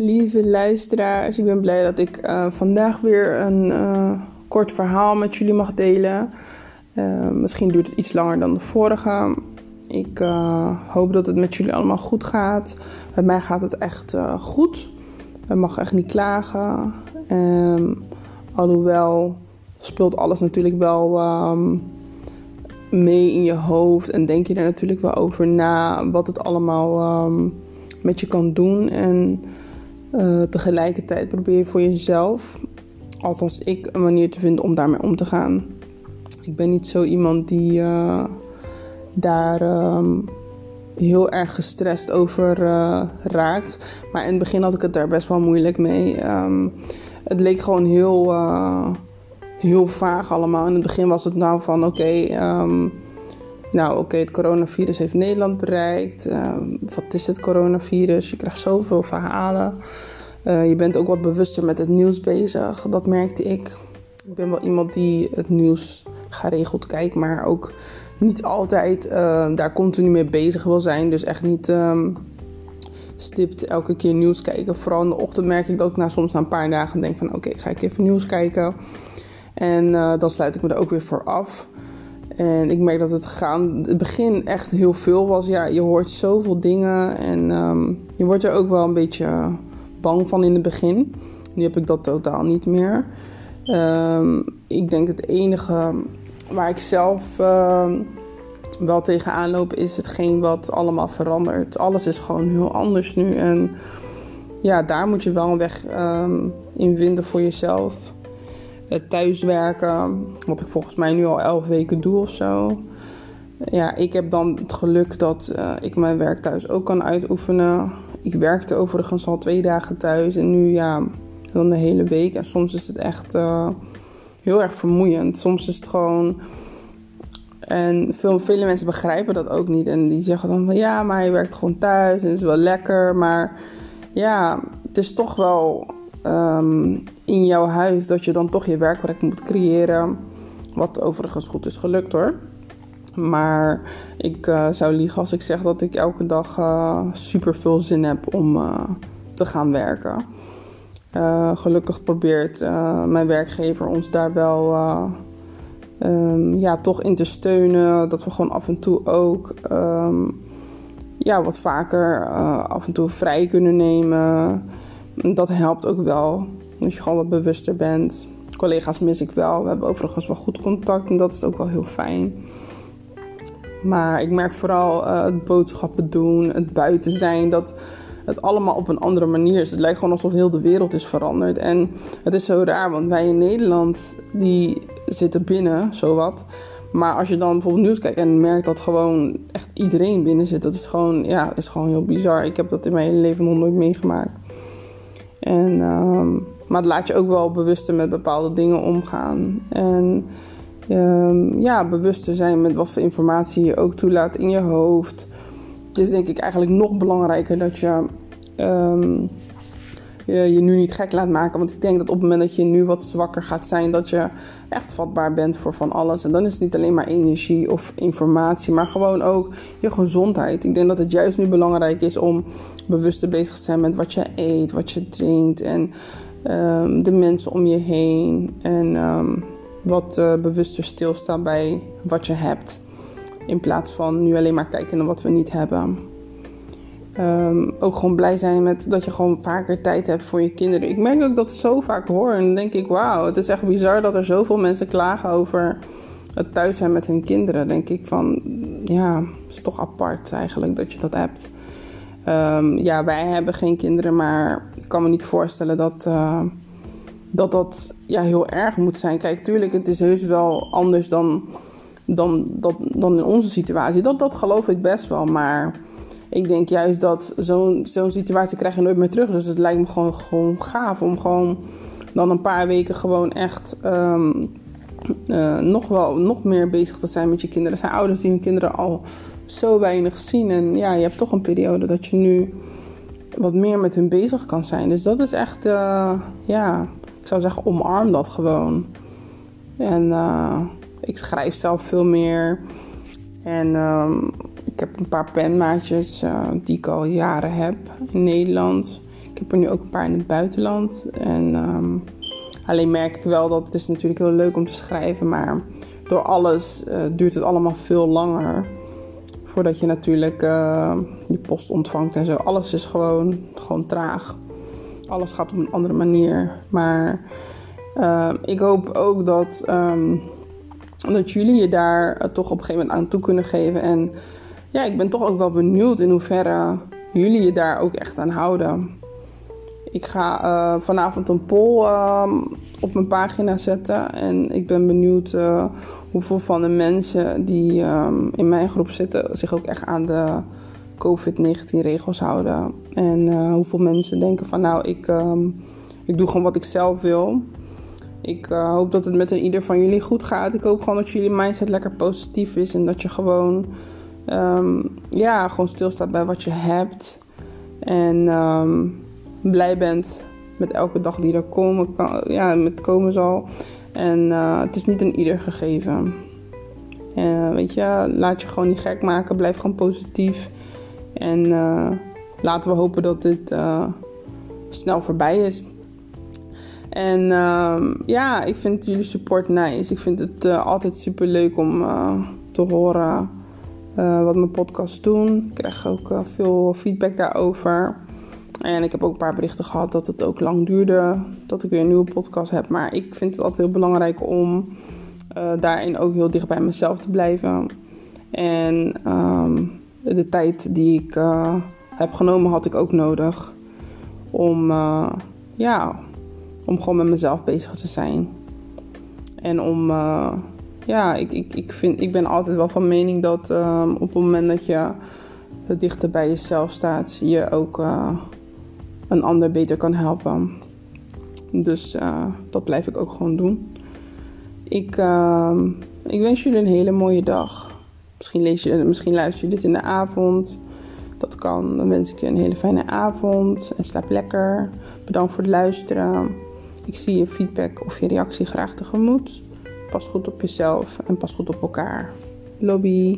lieve luisteraars. Ik ben blij dat ik uh, vandaag weer een uh, kort verhaal met jullie mag delen. Uh, misschien duurt het iets langer dan de vorige. Ik hoop dat het met jullie allemaal goed gaat. Bij mij gaat het echt goed. Ik mag echt niet klagen. Um, alhoewel speelt alles natuurlijk wel um, mee in je hoofd. En denk je er natuurlijk wel over na wat het allemaal um, met je kan doen. En uh, tegelijkertijd probeer je voor jezelf, althans ik, een manier te vinden om daarmee om te gaan. Ik ben niet zo iemand die uh, daar um, heel erg gestrest over uh, raakt. Maar in het begin had ik het daar best wel moeilijk mee. Um, het leek gewoon heel, heel vaag allemaal. In het begin was het nou van oké. Um, nou, oké, het coronavirus heeft Nederland bereikt. Uh, wat is het coronavirus? Je krijgt zoveel verhalen. Uh, je bent ook wat bewuster met het nieuws bezig. Dat merkte ik. Ik ben wel iemand die het nieuws geregeld kijkt, maar ook niet altijd uh, daar continu mee bezig wil zijn. Dus echt niet um, stipt elke keer nieuws kijken. Vooral in de ochtend merk ik dat ik na, soms na een paar dagen denk van oké, ga ik even nieuws kijken. En dan sluit ik me er ook weer voor af. En ik merk dat het gaan, het begin echt heel veel was. Ja, je hoort zoveel dingen en um, je wordt er ook wel een beetje bang van in het begin. Nu heb ik dat totaal niet meer. Um, ik denk het enige waar ik zelf uh, wel tegenaan loop is hetgeen wat allemaal verandert. Alles is gewoon heel anders nu en ja, daar moet je wel een weg um, in vinden voor jezelf het thuiswerken, wat ik volgens mij nu al elf weken doe of zo. Ja, ik heb dan het geluk dat uh, ik mijn werk thuis ook kan uitoefenen. Ik werkte overigens al twee dagen thuis en nu ja, dan de hele week. En soms is het echt uh, heel erg vermoeiend. Soms is het gewoon. En veel, vele mensen begrijpen dat ook niet. En die zeggen dan van ja, maar je werkt gewoon thuis en het is wel lekker. Maar ja, het is toch wel um, in jouw huis dat je dan toch je werkplek moet creëren. Wat overigens goed is gelukt hoor. Maar ik uh, zou liegen als ik zeg dat ik elke dag uh, super veel zin heb om uh, te gaan werken. gelukkig probeert mijn werkgever ons daar wel um, ja, toch in te steunen. Dat we gewoon af en toe ook um, ja, wat vaker af en toe vrij kunnen nemen dat helpt ook wel. Als je gewoon wat bewuster bent. Collega's mis ik wel. We hebben overigens wel goed contact en dat is ook wel heel fijn. Maar ik merk vooral uh, het boodschappen doen, het buiten zijn, dat het allemaal op een andere manier is. Het lijkt gewoon alsof heel de wereld is veranderd. En het is zo raar, want wij in Nederland, die zitten binnen, zowat. Maar als je dan bijvoorbeeld nieuws kijkt en merkt dat gewoon echt iedereen binnen zit, dat is gewoon, ja, is gewoon heel bizar. Ik heb dat in mijn hele leven nog nooit meegemaakt. En, um, maar het laat je ook wel bewuster met bepaalde dingen omgaan. En um, ja, bewuster zijn met wat voor informatie je ook toelaat in je hoofd. Is denk ik eigenlijk nog belangrijker dat je um, je, nu niet gek laat maken. Want ik denk dat op het moment dat je nu wat zwakker gaat zijn, dat je echt vatbaar bent voor van alles. En dan is het niet alleen maar energie of informatie, maar gewoon ook je gezondheid. Ik denk dat het juist nu belangrijk is om bewuster bezig te zijn met wat je eet, wat je drinkt en um, de mensen om je heen. En um, wat uh, bewuster stilstaan bij wat je hebt. In plaats van nu alleen maar kijken naar wat we niet hebben. Um, ook gewoon blij zijn met dat je gewoon vaker tijd hebt voor je kinderen. Ik merk dat ik zo vaak hoor. En dan denk ik, wauw, het is echt bizar dat er zoveel mensen klagen over het thuis zijn met hun kinderen. denk ik van, ja, is toch apart eigenlijk dat je dat hebt. Um, ja, wij hebben geen kinderen, maar ik kan me niet voorstellen dat uh, dat, dat ja, heel erg moet zijn. Kijk, tuurlijk, het is heus wel anders dan, dan, dat, dan in onze situatie. Dat, dat geloof ik best wel, maar ik denk juist dat zo'n situatie krijg je nooit meer terug. Dus het lijkt me gewoon, gewoon gaaf om gewoon dan een paar weken gewoon echt um, uh, nog, wel, nog meer bezig te zijn met je kinderen. Er zijn ouders die hun kinderen al zo weinig zien. En ja, je hebt toch een periode dat je nu wat meer met hun bezig kan zijn. Dus dat is echt, uh, ja, ik zou zeggen, omarm dat gewoon. En uh, ik schrijf zelf veel meer. En um, ik heb een paar penmaatjes uh, die ik al jaren heb in Nederland. Ik heb er nu ook een paar in het buitenland. En ehm, alleen merk ik wel dat het is natuurlijk heel leuk om te schrijven, maar door alles uh, duurt het allemaal veel langer. Voordat je natuurlijk uh, je post ontvangt en zo. Alles is gewoon, gewoon traag. Alles gaat op een andere manier. Maar uh, ik hoop ook dat, dat jullie je daar toch op een gegeven moment aan toe kunnen geven. En ja, ik ben toch ook wel benieuwd in hoeverre jullie je daar ook echt aan houden. Ik ga uh, vanavond een poll uh, op mijn pagina zetten. En ik ben benieuwd uh, hoeveel van de mensen die um, in mijn groep zitten zich ook echt aan de COVID-19 regels houden. En hoeveel mensen denken van nou, ik, um, ik doe gewoon wat ik zelf wil. Ik hoop dat het met ieder van jullie goed gaat. Ik hoop gewoon dat jullie mindset lekker positief is. En dat je gewoon, um, ja, gewoon stilstaat bij wat je hebt. En blij bent met elke dag die er komen, kan, ja, met komen zal. En uh, het is niet een ieder gegeven. Uh, weet je, laat je gewoon niet gek maken. Blijf gewoon positief. En laten we hopen dat dit snel voorbij is. En ja, ik vind jullie support nice. Ik vind het altijd super leuk om te horen wat mijn podcasts doen. Ik krijg ook veel feedback daarover. En ik heb ook een paar berichten gehad dat het ook lang duurde dat ik weer een nieuwe podcast heb. Maar ik vind het altijd heel belangrijk om daarin ook heel dicht bij mezelf te blijven. En um, de tijd die ik heb genomen had ik ook nodig om, ja, om gewoon met mezelf bezig te zijn. En om, ja, ik, ik, ik, vind, ik ben altijd wel van mening dat um, op het moment dat je dichter bij jezelf staat, je ook een ander beter kan helpen. Dus uh, dat blijf ik ook gewoon doen. Ik, uh, ik wens jullie een hele mooie dag. Misschien, lees je, misschien luister je dit in de avond. Dat kan. Dan wens ik je een hele fijne avond en slaap lekker. Bedankt voor het luisteren. Ik zie je feedback of je reactie graag tegemoet. Pas goed op jezelf en pas goed op elkaar. Lobby.